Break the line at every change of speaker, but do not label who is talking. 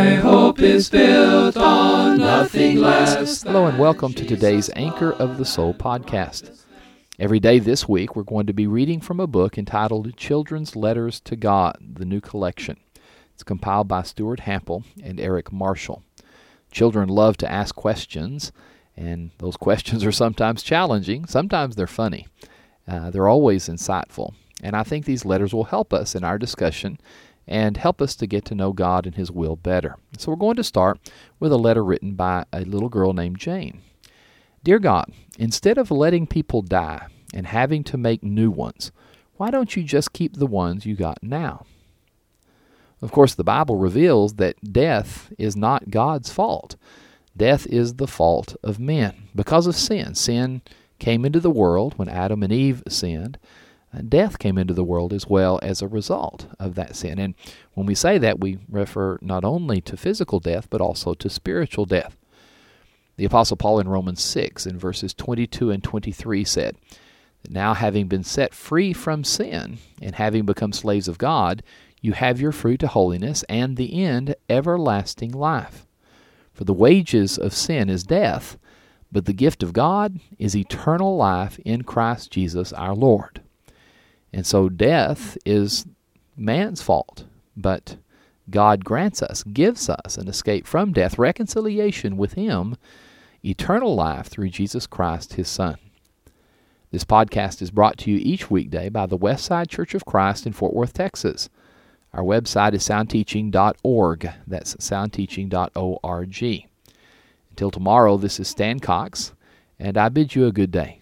My hope is built on nothing less.
Hello, and welcome to today's Anchor of the Soul podcast. Every day this week, we're going to be reading from a book entitled Children's Letters to God, the new collection. It's compiled by Stuart Hample and Eric Marshall. Children love to ask questions, and those questions are sometimes challenging, sometimes they're funny. Uh, they're always insightful, and I think these letters will help us in our discussion and help us to get to know God and His will better. So we're going to start with a letter written by a little girl named Jane. Dear God, instead of letting people die and having to make new ones, why don't you just keep the ones you got now? Of course, the Bible reveals that death is not God's fault. Death is the fault of men because of sin. Sin came into the world when Adam and Eve sinned. Death came into the world as well as a result of that sin. And when we say that, we refer not only to physical death, but also to spiritual death. The Apostle Paul in Romans 6, in verses 22 and 23, said, Now having been set free from sin, and having become slaves of God, you have your fruit to holiness, and the end everlasting life. For the wages of sin is death, but the gift of God is eternal life in Christ Jesus our Lord. And so death is man's fault, but God grants us, gives us an escape from death, reconciliation with Him, eternal life through Jesus Christ, His Son. This podcast is brought to you each weekday by the Westside Church of Christ in Fort Worth, Texas. Our website is soundteaching.org. That's soundteaching.org. Until tomorrow, this is Stan Cox, and I bid you a good day.